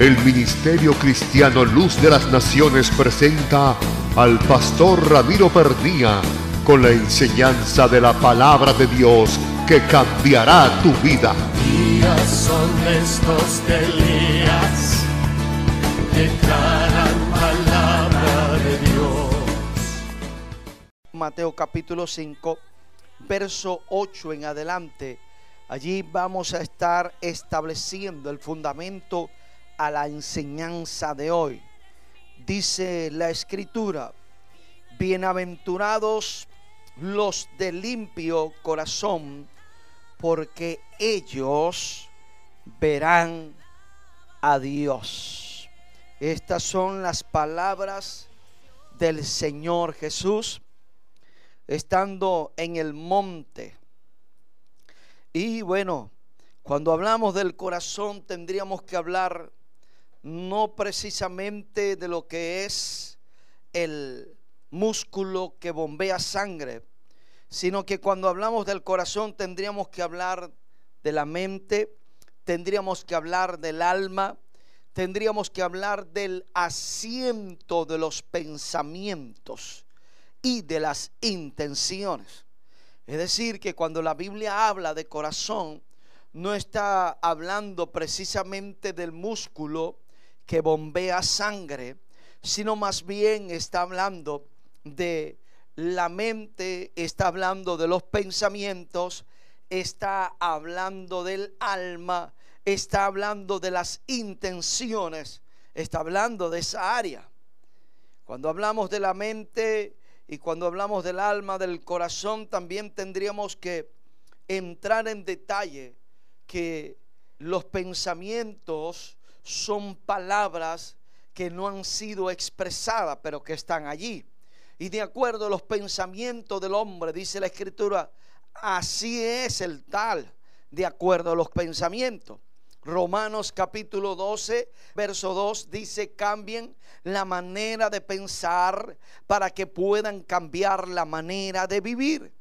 el Ministerio Cristiano Luz de las Naciones presenta al pastor Ramiro Perdía con la enseñanza de la palabra de Dios que cambiará tu vida. Días son estos de Elías, declaran palabra de Dios. Mateo capítulo 5, verso 8 en adelante. Allí vamos a estar estableciendo el fundamento a la enseñanza de hoy. Dice la escritura, bienaventurados los de limpio corazón, porque ellos verán a Dios. Estas son las palabras del Señor Jesús estando en el monte. Y bueno, cuando hablamos del corazón tendríamos que hablar no precisamente de lo que es el músculo que bombea sangre, sino que cuando hablamos del corazón tendríamos que hablar de la mente, tendríamos que hablar del alma, tendríamos que hablar del asiento de los pensamientos y de las intenciones. Es decir, que cuando la Biblia habla de corazón, no está hablando precisamente del músculo que bombea sangre, sino más bien está hablando de la mente, está hablando de los pensamientos, está hablando del alma, está hablando de las intenciones, está hablando de esa área. Cuando hablamos de la mente y cuando hablamos del alma, del corazón, también tendríamos que entrar en detalle que los pensamientos son palabras que no han sido expresadas, pero que están allí. Y de acuerdo a los pensamientos del hombre, dice la escritura, así es el tal, de acuerdo a los pensamientos. Romanos capítulo 12, verso 2 dice, cambien la manera de pensar para que puedan cambiar la manera de vivir.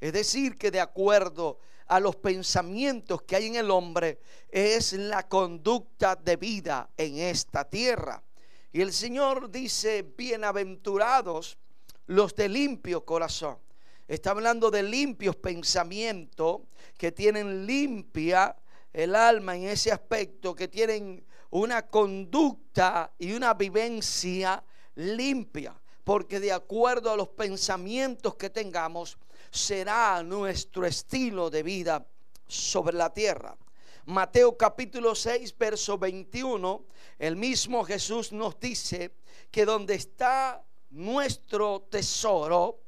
Es decir, que de acuerdo a los pensamientos que hay en el hombre es la conducta de vida en esta tierra. Y el Señor dice, bienaventurados los de limpio corazón. Está hablando de limpios pensamientos que tienen limpia el alma en ese aspecto, que tienen una conducta y una vivencia limpia. Porque de acuerdo a los pensamientos que tengamos, será nuestro estilo de vida sobre la tierra. Mateo capítulo 6, verso 21, el mismo Jesús nos dice que donde está nuestro tesoro,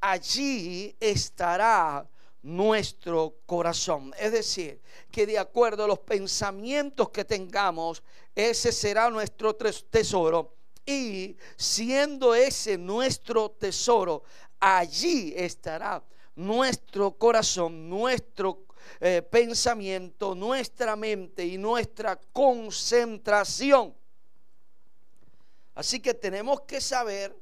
allí estará nuestro corazón. Es decir, que de acuerdo a los pensamientos que tengamos, ese será nuestro tesoro. Y siendo ese nuestro tesoro, allí estará nuestro corazón, nuestro eh, pensamiento, nuestra mente y nuestra concentración. Así que tenemos que saber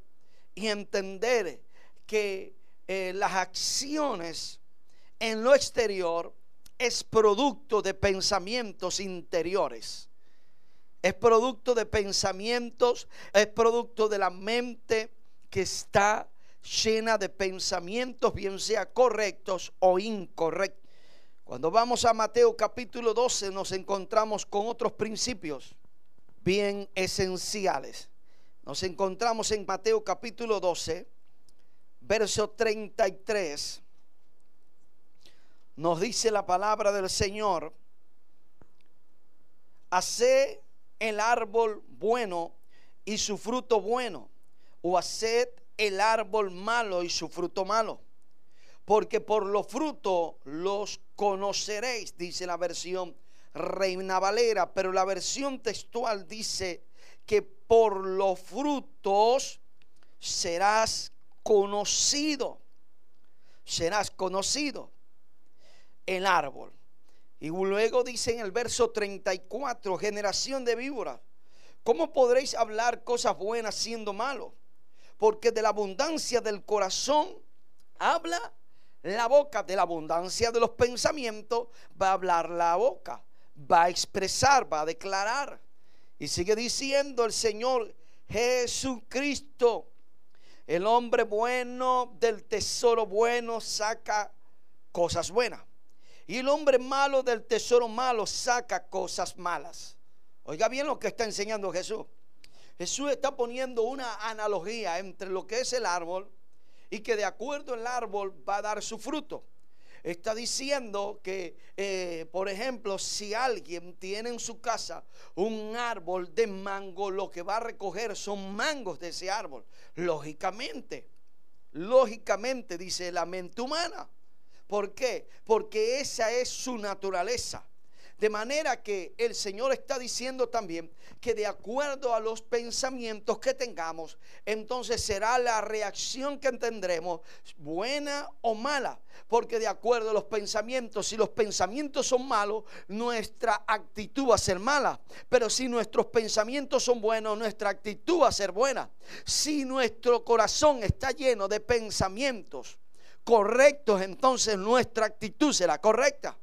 y entender que eh, las acciones en lo exterior es producto de pensamientos interiores. Es producto de pensamientos, es producto de la mente que está llena de pensamientos, bien sea correctos o incorrectos. Cuando vamos a Mateo capítulo 12 nos encontramos con otros principios bien esenciales. Nos encontramos en Mateo capítulo 12, verso 33. Nos dice la palabra del Señor, hace el árbol bueno y su fruto bueno, o haced el árbol malo y su fruto malo. Porque por los frutos los conoceréis, dice la versión Reina Valera, pero la versión textual dice que por los frutos serás conocido. Serás conocido el árbol. Y luego dice en el verso 34, generación de víboras, ¿cómo podréis hablar cosas buenas siendo malos? porque de la abundancia del corazón habla la boca, de la abundancia de los pensamientos va a hablar la boca, va a expresar, va a declarar. Y sigue diciendo el Señor Jesucristo, el hombre bueno del tesoro bueno saca cosas buenas. Y el hombre malo del tesoro malo saca cosas malas. Oiga bien lo que está enseñando Jesús. Jesús está poniendo una analogía entre lo que es el árbol y que de acuerdo al árbol va a dar su fruto. Está diciendo que, eh, por ejemplo, si alguien tiene en su casa un árbol de mango, lo que va a recoger son mangos de ese árbol. Lógicamente, lógicamente, dice la mente humana. ¿Por qué? Porque esa es su naturaleza. De manera que el Señor está diciendo también que de acuerdo a los pensamientos que tengamos, entonces será la reacción que tendremos, buena o mala. Porque de acuerdo a los pensamientos, si los pensamientos son malos, nuestra actitud va a ser mala. Pero si nuestros pensamientos son buenos, nuestra actitud va a ser buena. Si nuestro corazón está lleno de pensamientos correctos, entonces nuestra actitud será correcta.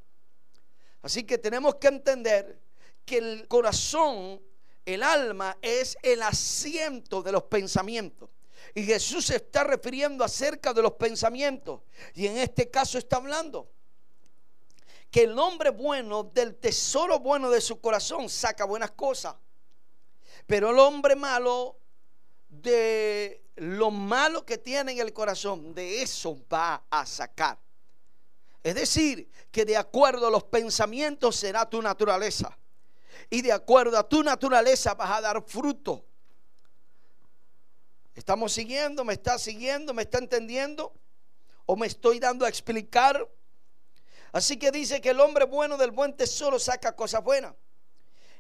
Así que tenemos que entender que el corazón, el alma, es el asiento de los pensamientos. Y Jesús se está refiriendo acerca de los pensamientos. Y en este caso está hablando que el hombre bueno del tesoro bueno de su corazón saca buenas cosas. Pero el hombre malo de lo malo que tiene en el corazón, de eso va a sacar. Es decir, que de acuerdo a los pensamientos será tu naturaleza. Y de acuerdo a tu naturaleza vas a dar fruto. ¿Estamos siguiendo? ¿Me está siguiendo? ¿Me está entendiendo? ¿O me estoy dando a explicar? Así que dice que el hombre bueno del buen tesoro saca cosas buenas.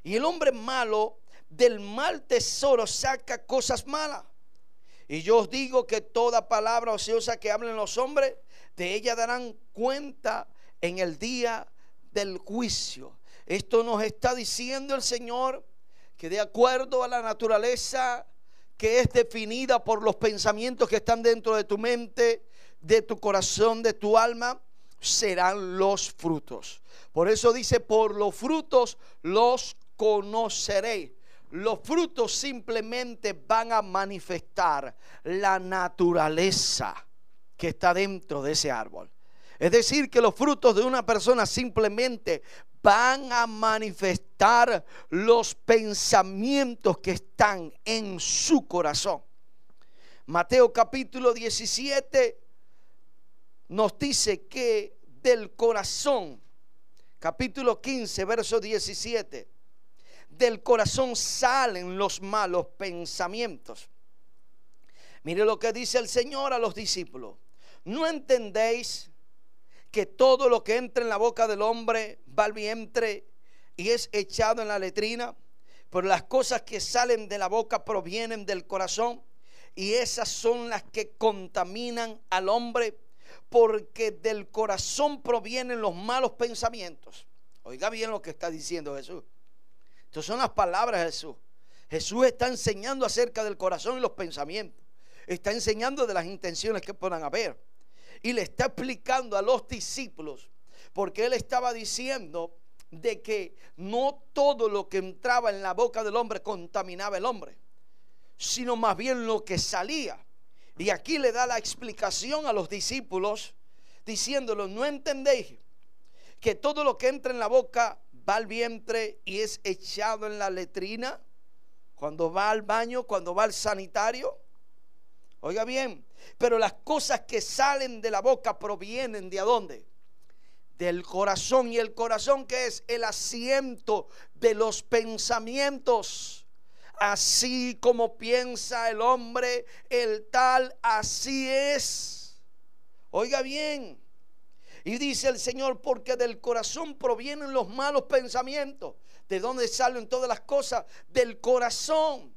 Y el hombre malo del mal tesoro saca cosas malas. Y yo os digo que toda palabra ociosa que hablen los hombres, de ella darán cuenta en el día del juicio. Esto nos está diciendo el Señor que de acuerdo a la naturaleza que es definida por los pensamientos que están dentro de tu mente, de tu corazón, de tu alma, serán los frutos. Por eso dice, por los frutos los conoceré. Los frutos simplemente van a manifestar la naturaleza que está dentro de ese árbol. Es decir, que los frutos de una persona simplemente van a manifestar los pensamientos que están en su corazón. Mateo capítulo 17 nos dice que del corazón, capítulo 15, verso 17, del corazón salen los malos pensamientos. Mire lo que dice el Señor a los discípulos. ¿No entendéis que todo lo que entra en la boca del hombre va al vientre y es echado en la letrina? Pero las cosas que salen de la boca provienen del corazón y esas son las que contaminan al hombre porque del corazón provienen los malos pensamientos. Oiga bien lo que está diciendo Jesús. Estas son las palabras de Jesús. Jesús está enseñando acerca del corazón y los pensamientos. Está enseñando de las intenciones que puedan haber y le está explicando a los discípulos, porque él estaba diciendo de que no todo lo que entraba en la boca del hombre contaminaba el hombre, sino más bien lo que salía. Y aquí le da la explicación a los discípulos diciéndolo, no entendéis que todo lo que entra en la boca va al vientre y es echado en la letrina, cuando va al baño, cuando va al sanitario. Oiga bien, pero las cosas que salen de la boca provienen de dónde? Del corazón. Y el corazón que es el asiento de los pensamientos. Así como piensa el hombre, el tal, así es. Oiga bien. Y dice el Señor, porque del corazón provienen los malos pensamientos. ¿De dónde salen todas las cosas? Del corazón.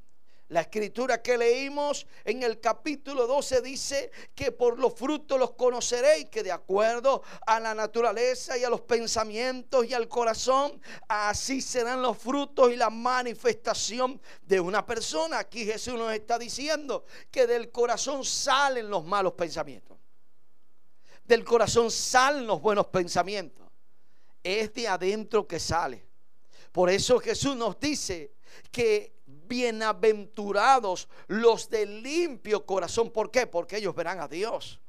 La escritura que leímos en el capítulo 12 dice que por los frutos los conoceréis, que de acuerdo a la naturaleza y a los pensamientos y al corazón, así serán los frutos y la manifestación de una persona. Aquí Jesús nos está diciendo que del corazón salen los malos pensamientos. Del corazón salen los buenos pensamientos. Es de adentro que sale. Por eso Jesús nos dice que bienaventurados los de limpio corazón. ¿Por qué? Porque ellos verán a Dios.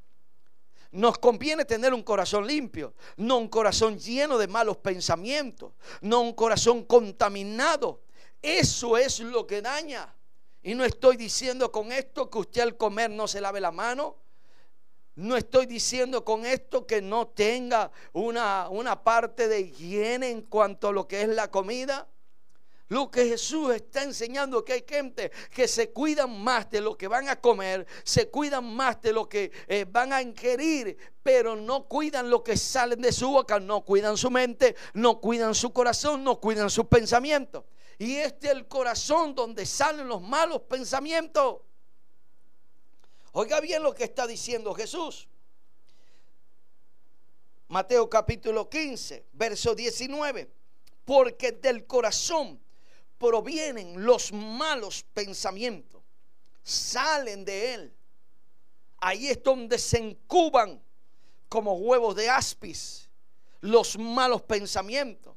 Nos conviene tener un corazón limpio, no un corazón lleno de malos pensamientos, no un corazón contaminado. Eso es lo que daña. Y no estoy diciendo con esto que usted al comer no se lave la mano. No estoy diciendo con esto que no tenga una, una parte de higiene en cuanto a lo que es la comida. Lo que Jesús está enseñando que hay gente que se cuidan más de lo que van a comer, se cuidan más de lo que eh, van a ingerir, pero no cuidan lo que salen de su boca, no cuidan su mente, no cuidan su corazón, no cuidan sus pensamientos. Y este es el corazón donde salen los malos pensamientos. Oiga bien lo que está diciendo Jesús. Mateo capítulo 15, verso 19. Porque del corazón provienen los malos pensamientos. Salen de él. Ahí es donde se incuban como huevos de aspis los malos pensamientos.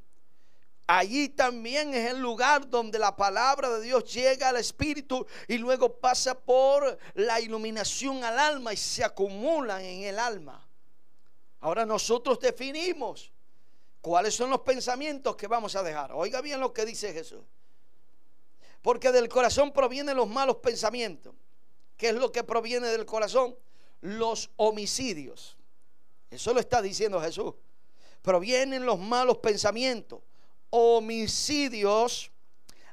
Allí también es el lugar donde la palabra de Dios llega al espíritu y luego pasa por la iluminación al alma y se acumulan en el alma. Ahora nosotros definimos cuáles son los pensamientos que vamos a dejar. Oiga bien lo que dice Jesús. Porque del corazón provienen los malos pensamientos. ¿Qué es lo que proviene del corazón? Los homicidios. Eso lo está diciendo Jesús. Provienen los malos pensamientos homicidios,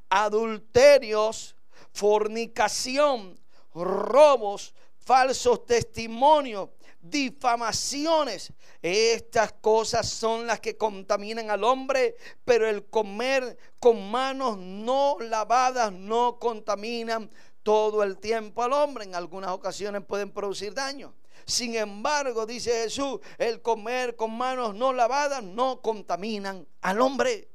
adulterios, fornicación, robos, falsos testimonios, difamaciones. Estas cosas son las que contaminan al hombre, pero el comer con manos no lavadas no contaminan todo el tiempo al hombre. En algunas ocasiones pueden producir daño. Sin embargo, dice Jesús, el comer con manos no lavadas no contaminan al hombre.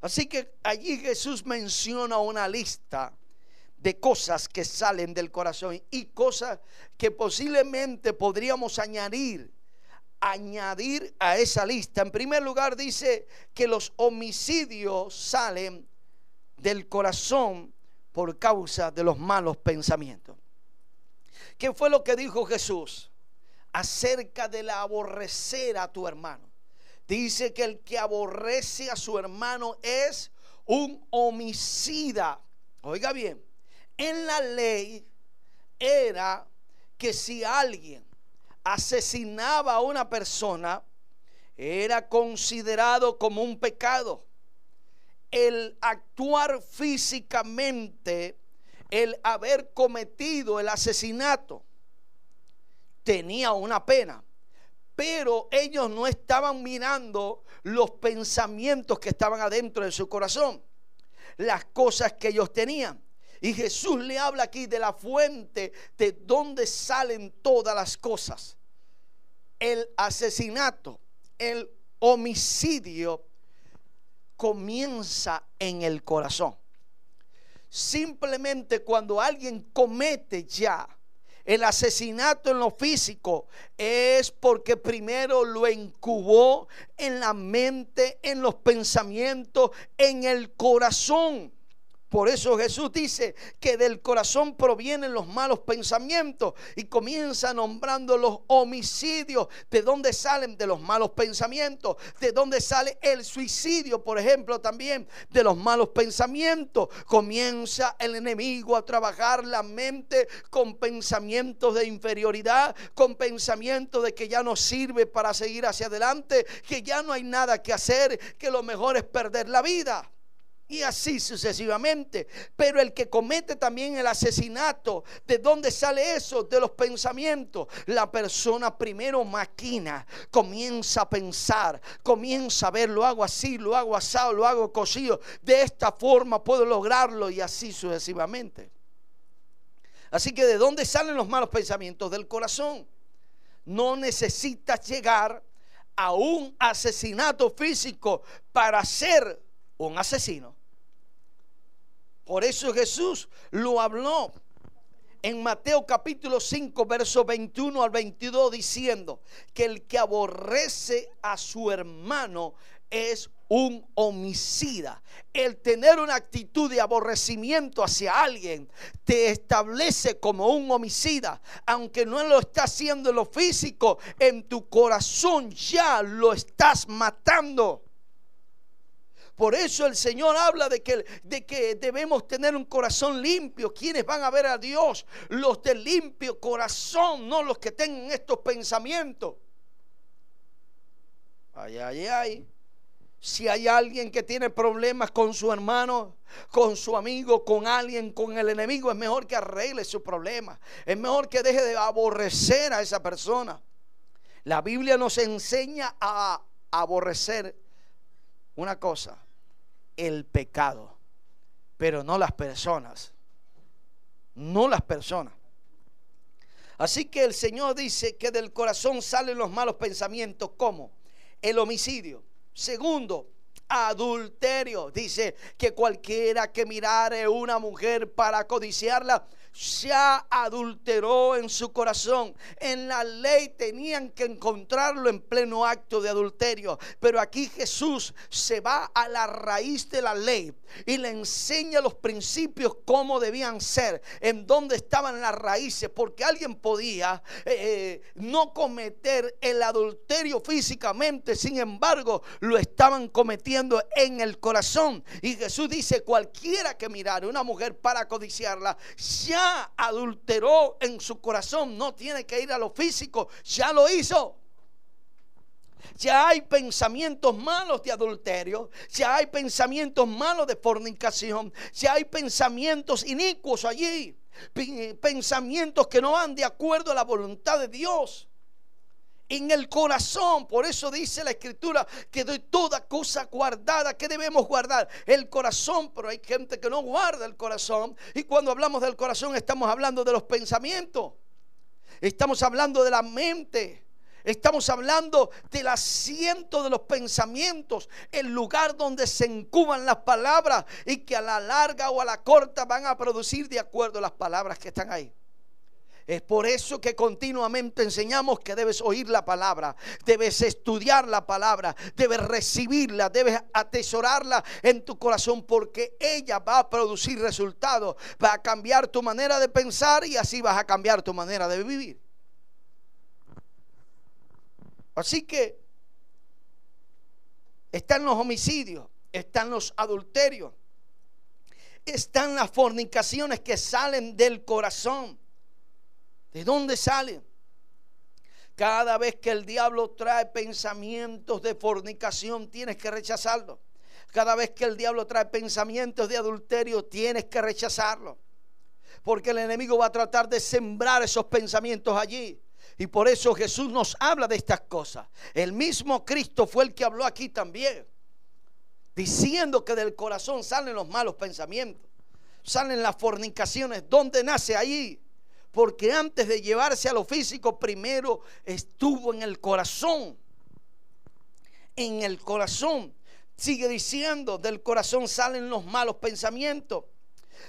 Así que allí Jesús menciona una lista de cosas que salen del corazón y cosas que posiblemente podríamos añadir añadir a esa lista. En primer lugar dice que los homicidios salen del corazón por causa de los malos pensamientos. ¿Qué fue lo que dijo Jesús acerca de la aborrecer a tu hermano? Dice que el que aborrece a su hermano es un homicida. Oiga bien, en la ley era que si alguien asesinaba a una persona, era considerado como un pecado. El actuar físicamente, el haber cometido el asesinato, tenía una pena pero ellos no estaban mirando los pensamientos que estaban adentro de su corazón, las cosas que ellos tenían. Y Jesús le habla aquí de la fuente de donde salen todas las cosas. El asesinato, el homicidio comienza en el corazón. Simplemente cuando alguien comete ya el asesinato en lo físico es porque primero lo incubó en la mente, en los pensamientos, en el corazón. Por eso Jesús dice que del corazón provienen los malos pensamientos y comienza nombrando los homicidios. ¿De dónde salen? De los malos pensamientos. ¿De dónde sale el suicidio, por ejemplo, también? De los malos pensamientos. Comienza el enemigo a trabajar la mente con pensamientos de inferioridad, con pensamientos de que ya no sirve para seguir hacia adelante, que ya no hay nada que hacer, que lo mejor es perder la vida y así sucesivamente. Pero el que comete también el asesinato, ¿de dónde sale eso? De los pensamientos. La persona primero maquina, comienza a pensar, comienza a ver, lo hago así, lo hago asado, lo hago cocido. De esta forma puedo lograrlo y así sucesivamente. Así que ¿de dónde salen los malos pensamientos? Del corazón. No necesitas llegar a un asesinato físico para ser un asesino. Por eso Jesús lo habló en Mateo capítulo 5, verso 21 al 22, diciendo que el que aborrece a su hermano es un homicida. El tener una actitud de aborrecimiento hacia alguien te establece como un homicida. Aunque no lo está haciendo en lo físico, en tu corazón ya lo estás matando. Por eso el Señor habla de que, de que debemos tener un corazón limpio. ¿Quiénes van a ver a Dios? Los de limpio corazón, no los que tengan estos pensamientos. Ay, ay, ay. Si hay alguien que tiene problemas con su hermano, con su amigo, con alguien, con el enemigo, es mejor que arregle su problema. Es mejor que deje de aborrecer a esa persona. La Biblia nos enseña a aborrecer una cosa, el pecado, pero no las personas. No las personas. Así que el Señor dice que del corazón salen los malos pensamientos, como el homicidio Segundo, adulterio. Dice que cualquiera que mirare una mujer para codiciarla ya adulteró en su corazón. En la ley tenían que encontrarlo en pleno acto de adulterio. Pero aquí Jesús se va a la raíz de la ley y le enseña los principios cómo debían ser, en dónde estaban las raíces, porque alguien podía eh, eh, no cometer el adulterio físicamente, sin embargo lo estaban cometiendo en el corazón. Y Jesús dice, cualquiera que mirare una mujer para codiciarla, ya adulteró en su corazón, no tiene que ir a lo físico, ya lo hizo. Ya hay pensamientos malos de adulterio, ya hay pensamientos malos de fornicación, ya hay pensamientos inicuos allí, pensamientos que no van de acuerdo a la voluntad de Dios en el corazón. Por eso dice la escritura que de toda cosa guardada, que debemos guardar? El corazón, pero hay gente que no guarda el corazón. Y cuando hablamos del corazón estamos hablando de los pensamientos. Estamos hablando de la mente. Estamos hablando del asiento de los pensamientos, el lugar donde se encuban las palabras y que a la larga o a la corta van a producir de acuerdo a las palabras que están ahí. Es por eso que continuamente enseñamos que debes oír la palabra, debes estudiar la palabra, debes recibirla, debes atesorarla en tu corazón porque ella va a producir resultados, va a cambiar tu manera de pensar y así vas a cambiar tu manera de vivir. Así que están los homicidios, están los adulterios, están las fornicaciones que salen del corazón. ¿De dónde sale? Cada vez que el diablo trae pensamientos de fornicación, tienes que rechazarlo. Cada vez que el diablo trae pensamientos de adulterio, tienes que rechazarlo. Porque el enemigo va a tratar de sembrar esos pensamientos allí. Y por eso Jesús nos habla de estas cosas. El mismo Cristo fue el que habló aquí también. Diciendo que del corazón salen los malos pensamientos. Salen las fornicaciones. ¿Dónde nace ahí? Porque antes de llevarse a lo físico, primero estuvo en el corazón. En el corazón. Sigue diciendo, del corazón salen los malos pensamientos,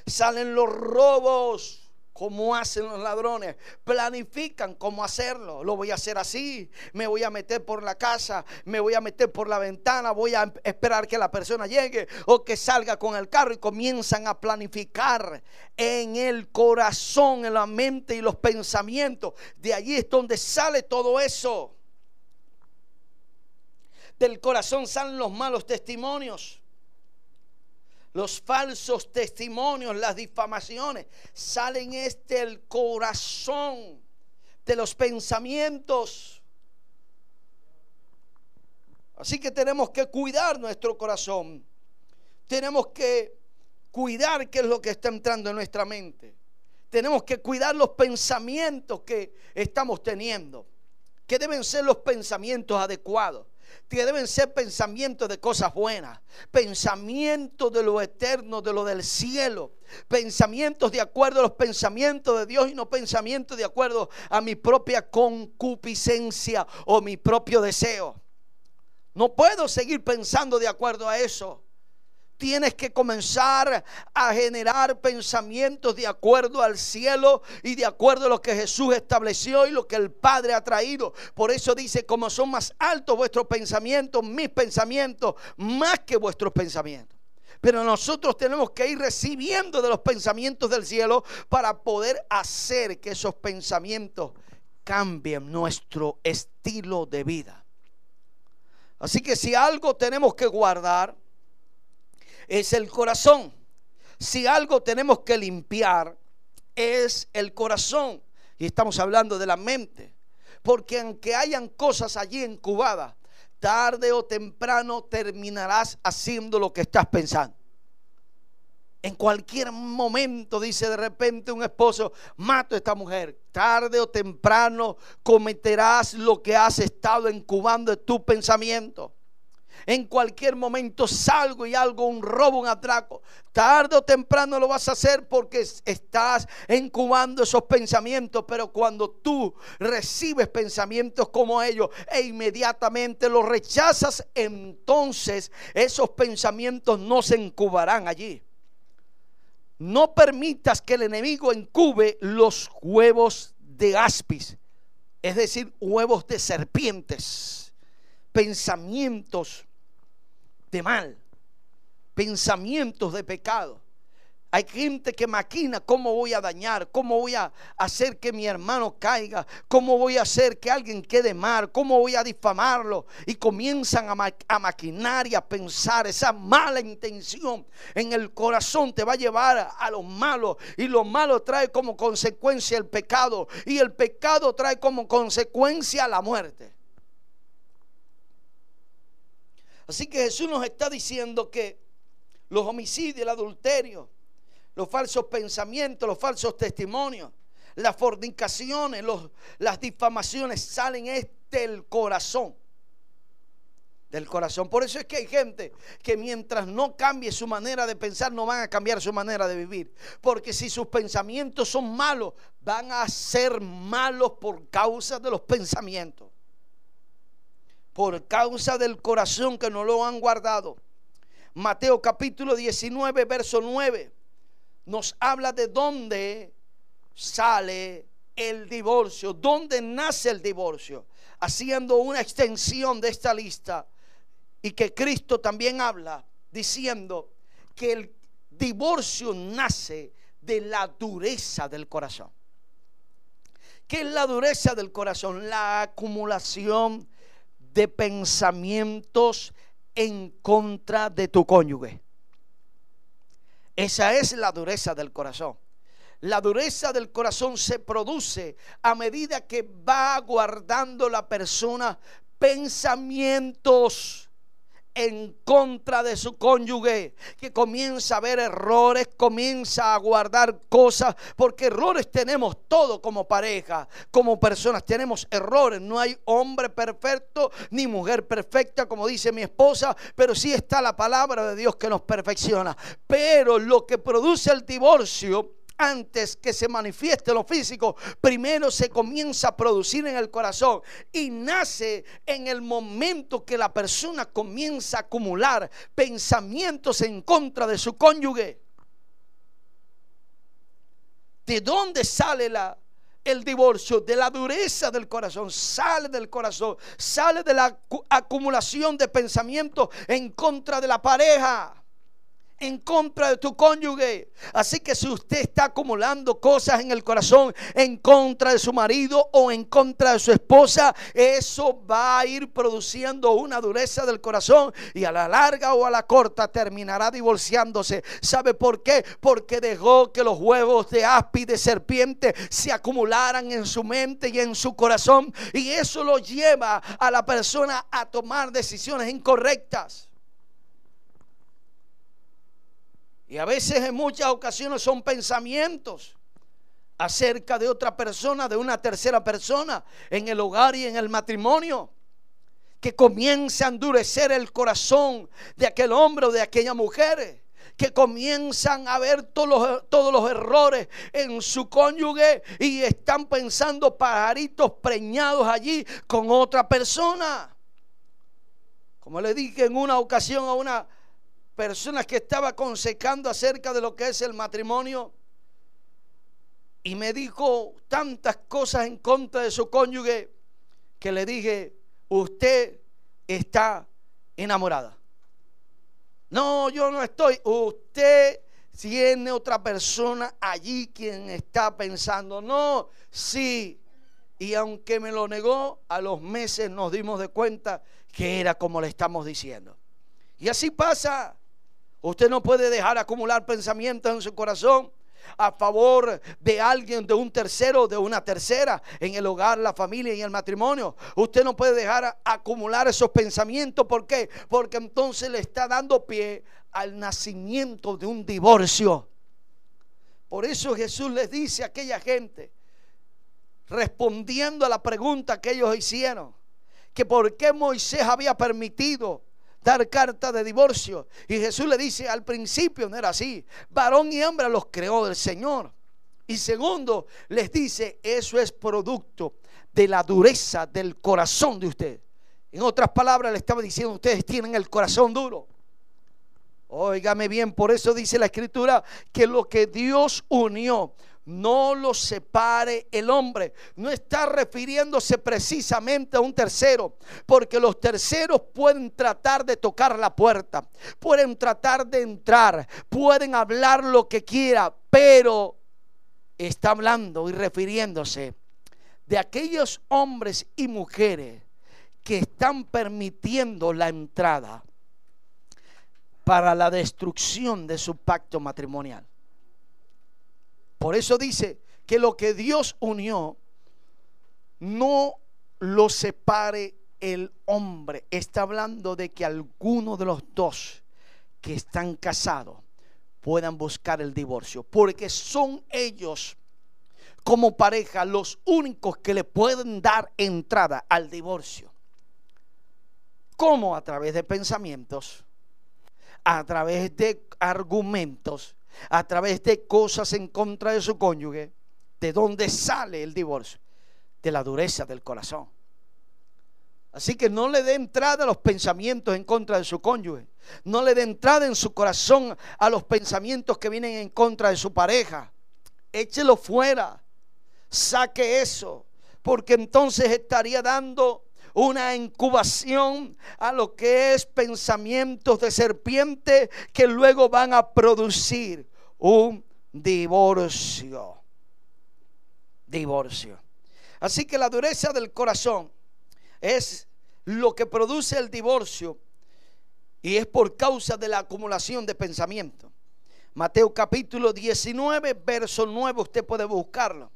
salen los robos, como hacen los ladrones. Planifican cómo hacerlo. Lo voy a hacer así. Me voy a meter por la casa. Me voy a meter por la ventana. Voy a esperar que la persona llegue o que salga con el carro y comienzan a planificar en el corazón, en la mente y los pensamientos. De allí es donde sale todo eso. Del corazón salen los malos testimonios los falsos testimonios, las difamaciones, salen este el corazón de los pensamientos. Así que tenemos que cuidar nuestro corazón. Tenemos que cuidar qué es lo que está entrando en nuestra mente. Tenemos que cuidar los pensamientos que estamos teniendo. Que deben ser los pensamientos adecuados que deben ser pensamientos de cosas buenas, pensamientos de lo eterno, de lo del cielo, pensamientos de acuerdo a los pensamientos de Dios y no pensamientos de acuerdo a mi propia concupiscencia o mi propio deseo. No puedo seguir pensando de acuerdo a eso. Tienes que comenzar a generar pensamientos de acuerdo al cielo y de acuerdo a lo que Jesús estableció y lo que el Padre ha traído. Por eso dice, como son más altos vuestros pensamientos, mis pensamientos, más que vuestros pensamientos. Pero nosotros tenemos que ir recibiendo de los pensamientos del cielo para poder hacer que esos pensamientos cambien nuestro estilo de vida. Así que si algo tenemos que guardar, es el corazón. Si algo tenemos que limpiar, es el corazón. Y estamos hablando de la mente. Porque aunque hayan cosas allí incubadas, tarde o temprano terminarás haciendo lo que estás pensando. En cualquier momento, dice de repente un esposo, mato a esta mujer. Tarde o temprano cometerás lo que has estado incubando en tu pensamiento. En cualquier momento salgo y algo, un robo, un atraco. Tarde o temprano lo vas a hacer porque estás incubando esos pensamientos. Pero cuando tú recibes pensamientos como ellos e inmediatamente los rechazas, entonces esos pensamientos no se incubarán allí. No permitas que el enemigo incube los huevos de aspis, es decir, huevos de serpientes, pensamientos de mal, pensamientos de pecado. Hay gente que maquina cómo voy a dañar, cómo voy a hacer que mi hermano caiga, cómo voy a hacer que alguien quede mal, cómo voy a difamarlo. Y comienzan a, maquinar y a pensar esa mala intención en el corazón te va a llevar a lo malo. Y lo malo trae como consecuencia el pecado. Y el pecado trae como consecuencia la muerte. Así que Jesús nos está diciendo que los homicidios, el adulterio, los falsos pensamientos, los falsos testimonios, las fornicaciones, las difamaciones salen del corazón. Del corazón. Por eso es que hay gente que mientras no cambie su manera de pensar, no van a cambiar su manera de vivir. Porque si sus pensamientos son malos, van a ser malos por causa de los pensamientos. Por causa del corazón que no lo han guardado. Mateo capítulo 19, verso 9 nos habla de dónde sale el divorcio, dónde nace el divorcio, haciendo una extensión de esta lista y que Cristo también habla diciendo que el divorcio nace de la dureza del corazón. ¿Qué es la dureza del corazón? La acumulación de pensamientos en contra de tu cónyuge. Esa es la dureza del corazón. La dureza del corazón se produce a medida que va guardando la persona pensamientos en contra de su cónyuge, que comienza a ver errores, comienza a guardar cosas, porque errores tenemos todo como pareja, como personas, tenemos errores, no hay hombre perfecto ni mujer perfecta, como dice mi esposa, pero sí está la palabra de Dios que nos perfecciona. Pero lo que produce el divorcio antes que se manifieste lo físico, primero se comienza a producir en el corazón y nace en el momento que la persona comienza a acumular pensamientos en contra de su cónyuge. ¿De dónde sale la, el divorcio? De la dureza del corazón. Sale del corazón. Sale de la acumulación de pensamientos en contra de la pareja en contra de tu cónyuge. Así que si usted está acumulando cosas en el corazón en contra de su marido o en contra de su esposa, eso va a ir produciendo una dureza del corazón y a la larga o a la corta terminará divorciándose. ¿Sabe por qué? Porque dejó que los huevos de aspi de serpiente se acumularan en su mente y en su corazón y eso lo lleva a la persona a tomar decisiones incorrectas. Y a veces en muchas ocasiones son pensamientos acerca de otra persona, de una tercera persona, en el hogar y en el matrimonio, que comienza a endurecer el corazón de aquel hombre o de aquella mujer, que comienzan a ver todos los, todos los errores en su cónyuge y están pensando pajaritos preñados allí con otra persona. Como le dije en una ocasión a una personas que estaba aconsejando acerca de lo que es el matrimonio y me dijo tantas cosas en contra de su cónyuge que le dije, usted está enamorada. No, yo no estoy. Usted tiene otra persona allí quien está pensando, no, sí. Y aunque me lo negó, a los meses nos dimos de cuenta que era como le estamos diciendo. Y así pasa. Usted no puede dejar acumular pensamientos en su corazón a favor de alguien, de un tercero, de una tercera, en el hogar, la familia y el matrimonio. Usted no puede dejar acumular esos pensamientos. ¿Por qué? Porque entonces le está dando pie al nacimiento de un divorcio. Por eso Jesús les dice a aquella gente, respondiendo a la pregunta que ellos hicieron, que por qué Moisés había permitido dar carta de divorcio. Y Jesús le dice, al principio no era así. Varón y hembra los creó del Señor. Y segundo, les dice, eso es producto de la dureza del corazón de usted. En otras palabras, le estaba diciendo, ustedes tienen el corazón duro. Óigame bien, por eso dice la escritura que lo que Dios unió, no lo separe el hombre. No está refiriéndose precisamente a un tercero, porque los terceros pueden tratar de tocar la puerta, pueden tratar de entrar, pueden hablar lo que quiera, pero está hablando y refiriéndose de aquellos hombres y mujeres que están permitiendo la entrada para la destrucción de su pacto matrimonial. Por eso dice que lo que Dios unió, no lo separe el hombre. Está hablando de que alguno de los dos que están casados puedan buscar el divorcio. Porque son ellos como pareja los únicos que le pueden dar entrada al divorcio. ¿Cómo? A través de pensamientos, a través de argumentos a través de cosas en contra de su cónyuge, ¿de dónde sale el divorcio? De la dureza del corazón. Así que no le dé entrada a los pensamientos en contra de su cónyuge. No le dé entrada en su corazón a los pensamientos que vienen en contra de su pareja. Échelo fuera. Saque eso. Porque entonces estaría dando una incubación a lo que es pensamientos de serpiente que luego van a producir un divorcio. Divorcio. Así que la dureza del corazón es lo que produce el divorcio y es por causa de la acumulación de pensamiento. Mateo capítulo 19, verso 9, usted puede buscarlo.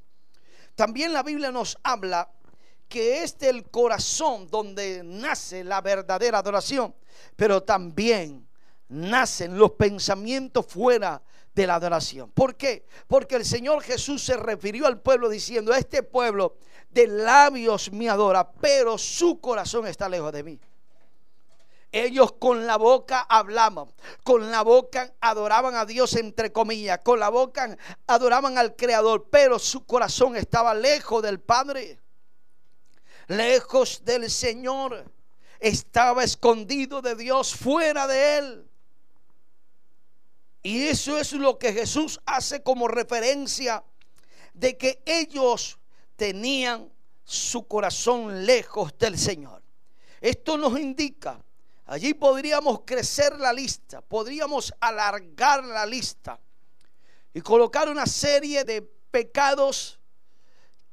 También la Biblia nos habla que es del corazón donde nace la verdadera adoración, pero también nacen los pensamientos fuera de la adoración. ¿Por qué? Porque el Señor Jesús se refirió al pueblo diciendo, este pueblo de labios me adora, pero su corazón está lejos de mí. Ellos con la boca hablaban, con la boca adoraban a Dios entre comillas, con la boca adoraban al Creador, pero su corazón estaba lejos del Padre lejos del Señor. Estaba escondido de Dios, fuera de Él. Y eso es lo que Jesús hace como referencia de que ellos tenían su corazón lejos del Señor. Esto nos indica, allí podríamos crecer la lista, podríamos alargar la lista y colocar una serie de pecados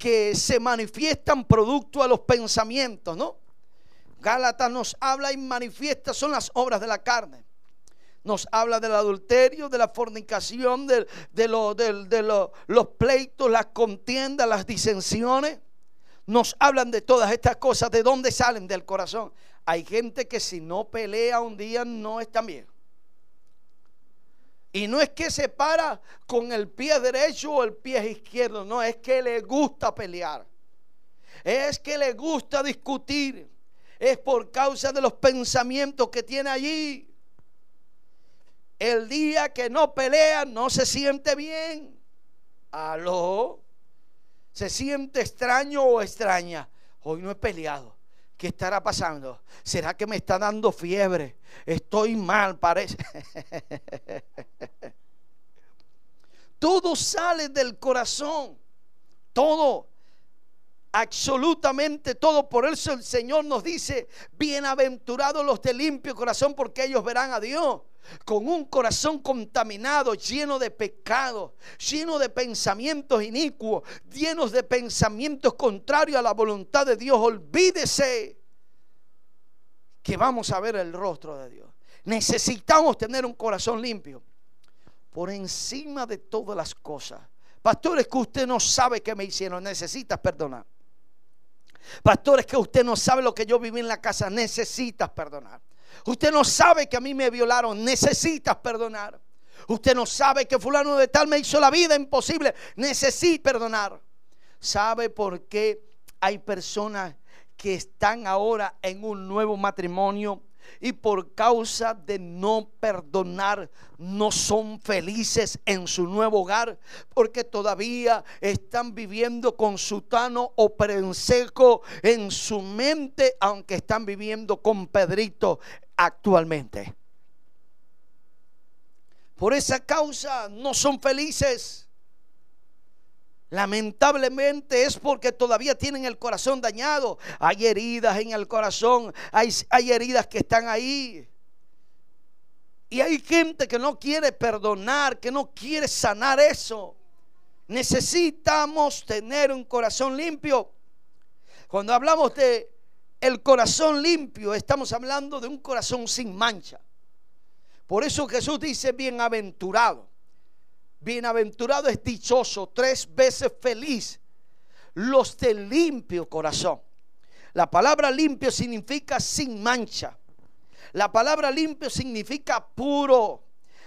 que se manifiestan producto a los pensamientos, ¿no? Gálatas nos habla y manifiesta, son las obras de la carne. Nos habla del adulterio, de la fornicación, de, de, los pleitos, las contiendas, las disensiones. Nos hablan de todas estas cosas, de dónde salen del corazón. Hay gente que si no pelea un día no está bien. Y no es que se para con el pie derecho o el pie izquierdo, no, es que le gusta pelear. Es que le gusta discutir. Es por causa de los pensamientos que tiene allí. El día que no pelea no se siente bien. Aló. Se siente extraño o extraña. Hoy no he peleado. ¿Qué estará pasando? ¿Será que me está dando fiebre? Estoy mal, parece. Todo sale del corazón. Todo. Absolutamente todo. Por eso el Señor nos dice, bienaventurados los de limpio corazón, porque ellos verán a Dios. Con un corazón contaminado, lleno de pecado, lleno de pensamientos inicuos, llenos de pensamientos contrarios a la voluntad de Dios. Olvídese que vamos a ver el rostro de Dios. Necesitamos tener un corazón limpio por encima de todas las cosas. Pastores que usted no sabe que me hicieron, necesitas perdonar. Pastores que usted no sabe lo que yo viví en la casa, necesitas perdonar. Usted no sabe que a mí me violaron, necesitas perdonar. Usted no sabe que fulano de tal me hizo la vida imposible, necesita perdonar. ¿Sabe por qué hay personas que están ahora en un nuevo matrimonio y por causa de no perdonar no son felices en su nuevo hogar porque todavía están viviendo con sutano o prenseco en su mente aunque están viviendo con Pedrito actualmente. Por esa causa no son felices. Lamentablemente es porque todavía tienen el corazón dañado. Hay heridas en el corazón, hay, hay, heridas que están ahí. Y hay gente que no quiere perdonar, que no quiere sanar eso. Necesitamos tener un corazón limpio. Cuando hablamos de el corazón limpio, estamos hablando de un corazón sin mancha. Por eso Jesús dice bienaventurado. Bienaventurado es dichoso, tres veces feliz, los de limpio corazón. La palabra limpio significa sin mancha. La palabra limpio significa puro.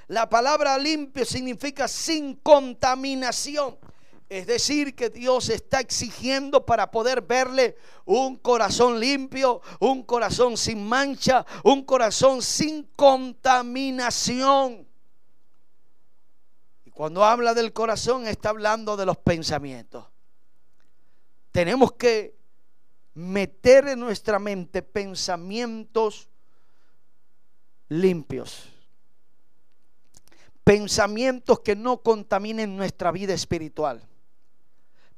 La palabra limpio significa sin contaminación. Es decir, que Dios está exigiendo para poder verle un corazón limpio, un corazón sin mancha, un corazón sin contaminación. Cuando habla del corazón está hablando de los pensamientos. Tenemos que meter en nuestra mente pensamientos limpios. Pensamientos que no contaminen nuestra vida espiritual.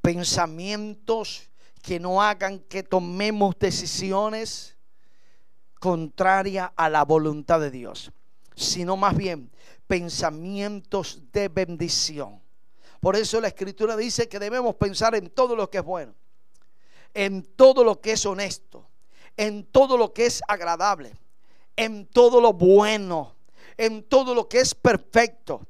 Pensamientos que no hagan que tomemos decisiones contrarias a la voluntad de Dios, sino más bien pensamientos de bendición. Por eso la escritura dice que debemos pensar en todo lo que es bueno, en todo lo que es honesto, en todo lo que es agradable, en todo lo bueno, en todo lo que es perfecto.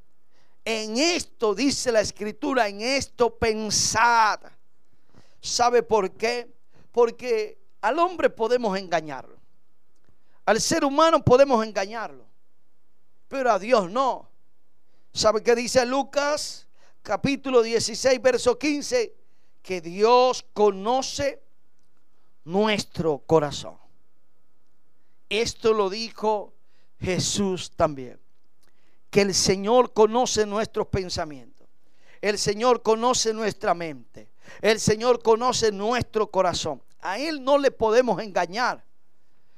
En esto dice la escritura, en esto pensad. ¿Sabe por qué? Porque al hombre podemos engañarlo. Al ser humano podemos engañarlo pero a Dios no. ¿Sabe qué dice Lucas capítulo 16, verso 15? Que Dios conoce nuestro corazón. Esto lo dijo Jesús también. Que el Señor conoce nuestros pensamientos. El Señor conoce nuestra mente. El Señor conoce nuestro corazón. A Él no le podemos engañar.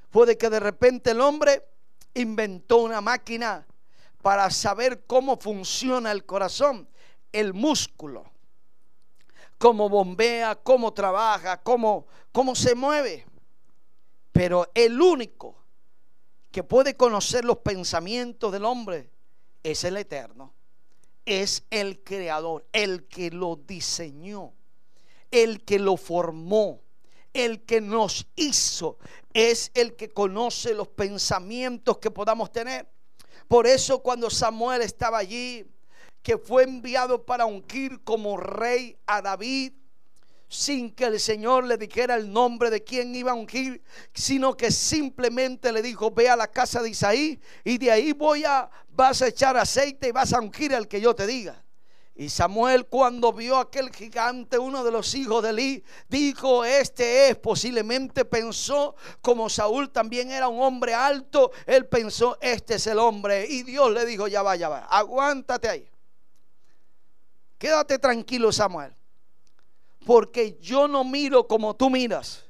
Puede que de repente el hombre inventó una máquina para saber cómo funciona el corazón, el músculo, cómo bombea, cómo trabaja, cómo, cómo se mueve. Pero el único que puede conocer los pensamientos del hombre es el eterno, es el creador, el que lo diseñó, el que lo formó, el que nos hizo, es el que conoce los pensamientos que podamos tener. Por eso cuando Samuel estaba allí, que fue enviado para ungir como rey a David, sin que el Señor le dijera el nombre de quien iba a ungir, sino que simplemente le dijo, ve a la casa de Isaí y de ahí voy a, vas a echar aceite y vas a ungir al que yo te diga. Y Samuel cuando vio aquel gigante, uno de los hijos de Eli, dijo, este es, posiblemente pensó, como Saúl también era un hombre alto, él pensó, este es el hombre. Y Dios le dijo, ya va, ya va, aguántate ahí. Quédate tranquilo Samuel, porque yo no miro como tú miras,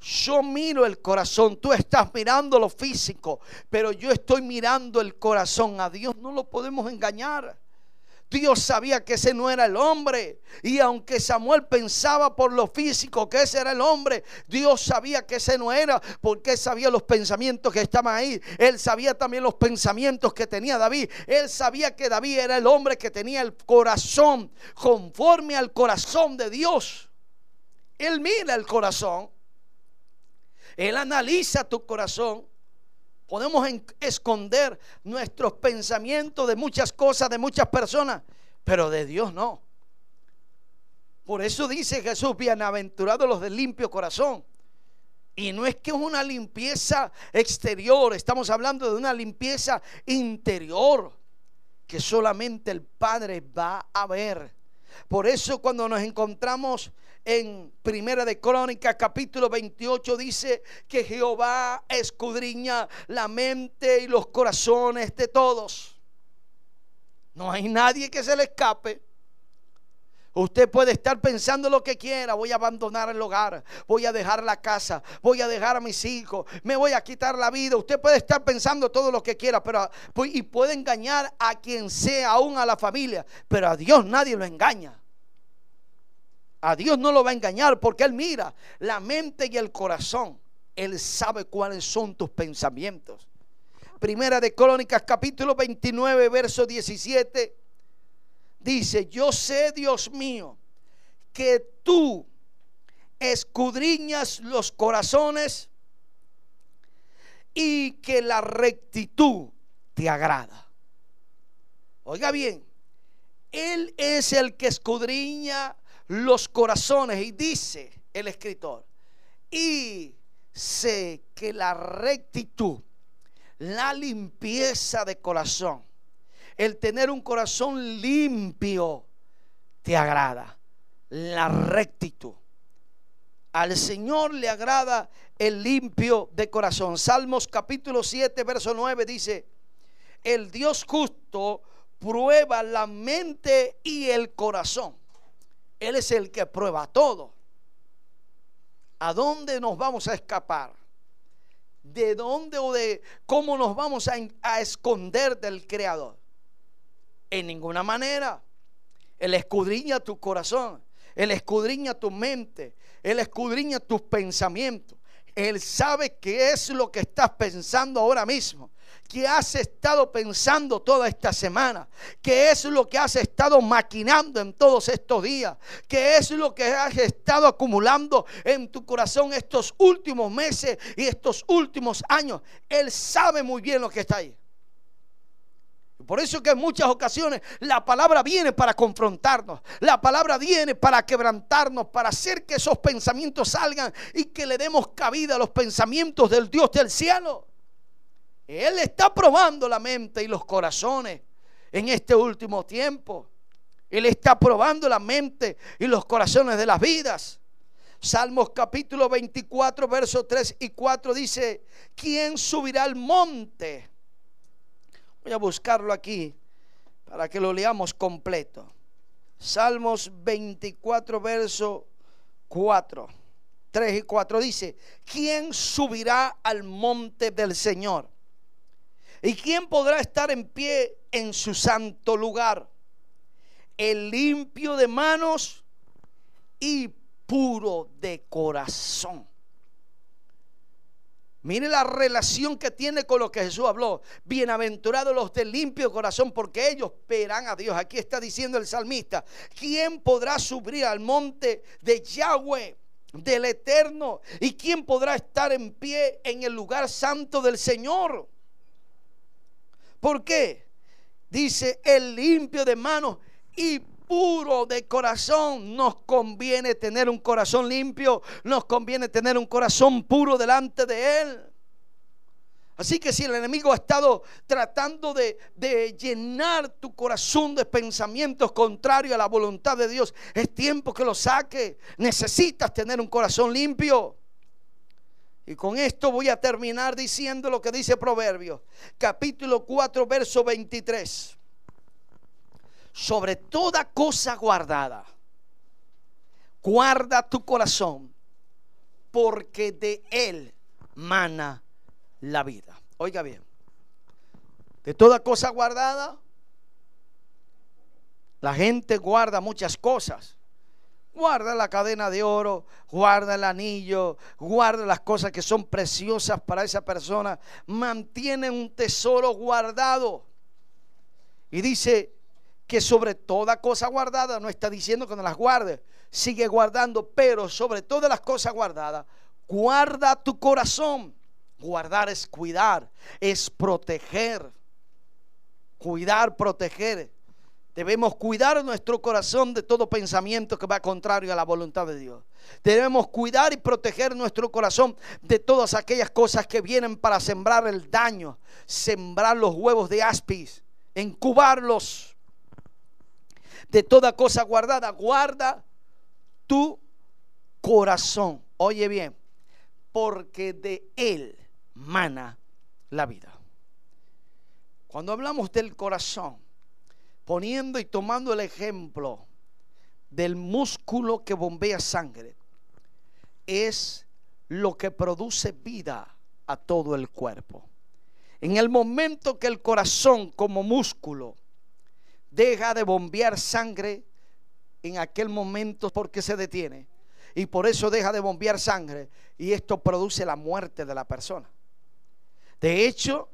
yo miro el corazón, tú estás mirando lo físico, pero yo estoy mirando el corazón. A Dios no lo podemos engañar. Dios sabía que ese no era el hombre. Y aunque Samuel pensaba por lo físico que ese era el hombre, Dios sabía que ese no era, porque él sabía los pensamientos que estaban ahí. Él sabía también los pensamientos que tenía David. Él sabía que David era el hombre que tenía el corazón conforme al corazón de Dios. Él mira el corazón. Él analiza tu corazón. Podemos esconder nuestros pensamientos de muchas cosas, de muchas personas, pero de Dios no. Por eso dice Jesús, bienaventurados los de limpio corazón. Y no es que es una limpieza exterior, estamos hablando de una limpieza interior que solamente el Padre va a ver. Por eso cuando nos encontramos en Primera de Crónicas capítulo 28 dice que Jehová escudriña la mente y los corazones de todos. No hay nadie que se le escape. Usted puede estar pensando lo que quiera. Voy a abandonar el hogar. Voy a dejar la casa. Voy a dejar a mis hijos. Me voy a quitar la vida. Usted puede estar pensando todo lo que quiera. Pero, y puede engañar a quien sea, aún a la familia. Pero a Dios nadie lo engaña. A Dios no lo va a engañar porque Él mira la mente y el corazón. Él sabe cuáles son tus pensamientos. Primera de Crónicas capítulo 29 verso 17 dice, yo sé Dios mío que tú escudriñas los corazones y que la rectitud te agrada. Oiga bien, Él es el que escudriña los corazones. Y dice el escritor, y sé que la rectitud, la limpieza de corazón, el tener un corazón limpio, te agrada. La rectitud. Al Señor le agrada el limpio de corazón. Salmos capítulo 7, verso 9 dice, el Dios justo prueba la mente y el corazón. Él es el que prueba todo. ¿A dónde nos vamos a escapar? ¿De dónde o de cómo nos vamos a, esconder del Creador? En ninguna manera. Él escudriña tu corazón. Él escudriña tu mente. Él escudriña tus pensamientos. Él sabe qué es lo que estás pensando ahora mismo. ¿Qué has estado pensando toda esta semana? ¿Qué es lo que has estado maquinando en todos estos días? ¿Qué es lo que has estado acumulando en tu corazón estos últimos meses y estos últimos años? Él sabe muy bien lo que está ahí. Por eso que en muchas ocasiones la palabra viene para confrontarnos. La palabra viene para quebrantarnos, para hacer que esos pensamientos salgan y que le demos cabida a los pensamientos del Dios del cielo. Él está probando la mente y los corazones en este último tiempo. Él está probando la mente y los corazones de las vidas. Salmos capítulo 24, versos 3 y 4 dice, ¿quién subirá al monte? Voy a buscarlo aquí para que lo leamos completo. Salmos 24, verso 4. 3 y 4 dice, ¿quién subirá al monte del Señor? ¿Y quién podrá estar en pie en su santo lugar? El limpio de manos y puro de corazón. Mire la relación que tiene con lo que Jesús habló. Bienaventurados los de limpio corazón, porque ellos verán a Dios. Aquí está diciendo el salmista: ¿Quién podrá subir al monte de Yahweh, del Eterno? ¿Y quién podrá estar en pie en el lugar santo del Señor? ¿Por qué? Dice el limpio de manos y puro de corazón. Nos conviene tener un corazón limpio, nos conviene tener un corazón puro delante de Él. Así que si el enemigo ha estado tratando de, de, llenar tu corazón de pensamientos contrarios a la voluntad de Dios, es tiempo que lo saque. Necesitas tener un corazón limpio. Y con esto voy a terminar diciendo lo que dice Proverbios, capítulo 4, verso 23. Sobre toda cosa guardada, guarda tu corazón, porque de él mana la vida. Oiga bien, de toda cosa guardada, la gente guarda muchas cosas. Guarda la cadena de oro, guarda el anillo, guarda las cosas que son preciosas para esa persona. Mantiene un tesoro guardado. Y dice que sobre toda cosa guardada, no está diciendo que no las guarde, sigue guardando, pero sobre todas las cosas guardadas, guarda tu corazón. Guardar es cuidar, es proteger. Cuidar, proteger. Debemos cuidar nuestro corazón de todo pensamiento que va contrario a la voluntad de Dios. Debemos cuidar y proteger nuestro corazón de todas aquellas cosas que vienen para sembrar el daño, sembrar los huevos de aspis, incubarlos. De toda cosa guardada, guarda tu corazón. Oye bien, porque de él mana la vida. Cuando hablamos del corazón, poniendo y tomando el ejemplo del músculo que bombea sangre, es lo que produce vida a todo el cuerpo. En el momento que el corazón como músculo deja de bombear sangre, en aquel momento porque se detiene. Y por eso deja de bombear sangre. Y esto produce la muerte de la persona. De hecho,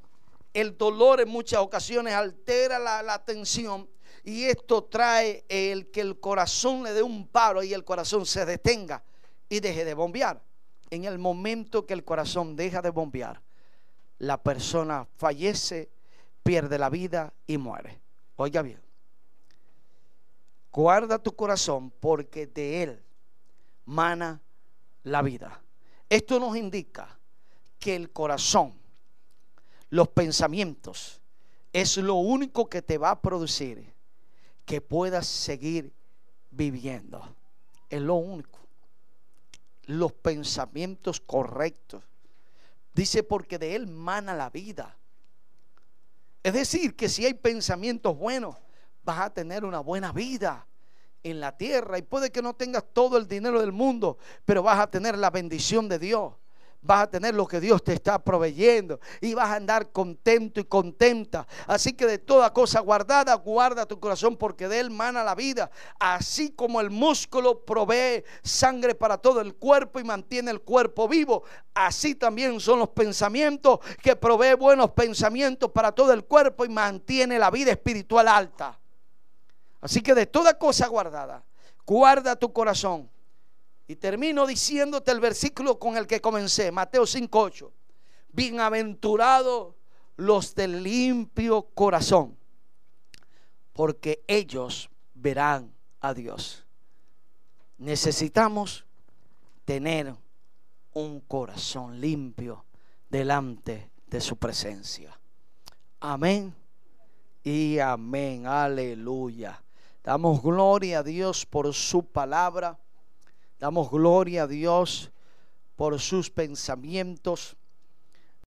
el dolor en muchas ocasiones altera la, tensión y esto trae el que el corazón le dé un paro y el corazón se detenga y deje de bombear. En el momento que el corazón deja de bombear, la persona fallece, pierde la vida y muere. Oiga bien, guarda tu corazón porque de él mana la vida. Esto nos indica que el corazón los pensamientos es lo único que te va a producir que puedas seguir viviendo. Es lo único. Los pensamientos correctos. Dice porque de él mana la vida. Es decir, que si hay pensamientos buenos, vas a tener una buena vida en la tierra. Y puede que no tengas todo el dinero del mundo, pero vas a tener la bendición de Dios vas a tener lo que Dios te está proveyendo y vas a andar contento y contenta. Así que de toda cosa guardada, guarda tu corazón porque de él mana la vida. Así como el músculo provee sangre para todo el cuerpo y mantiene el cuerpo vivo, así también son los pensamientos que provee buenos pensamientos para todo el cuerpo y mantiene la vida espiritual alta. Así que de toda cosa guardada, guarda tu corazón y termino diciéndote el versículo con el que comencé, Mateo 5:8. Bienaventurados los del limpio corazón, porque ellos verán a Dios. Necesitamos tener un corazón limpio delante de su presencia. Amén y amén. Aleluya. Damos gloria a Dios por su palabra. Damos gloria a Dios por sus pensamientos.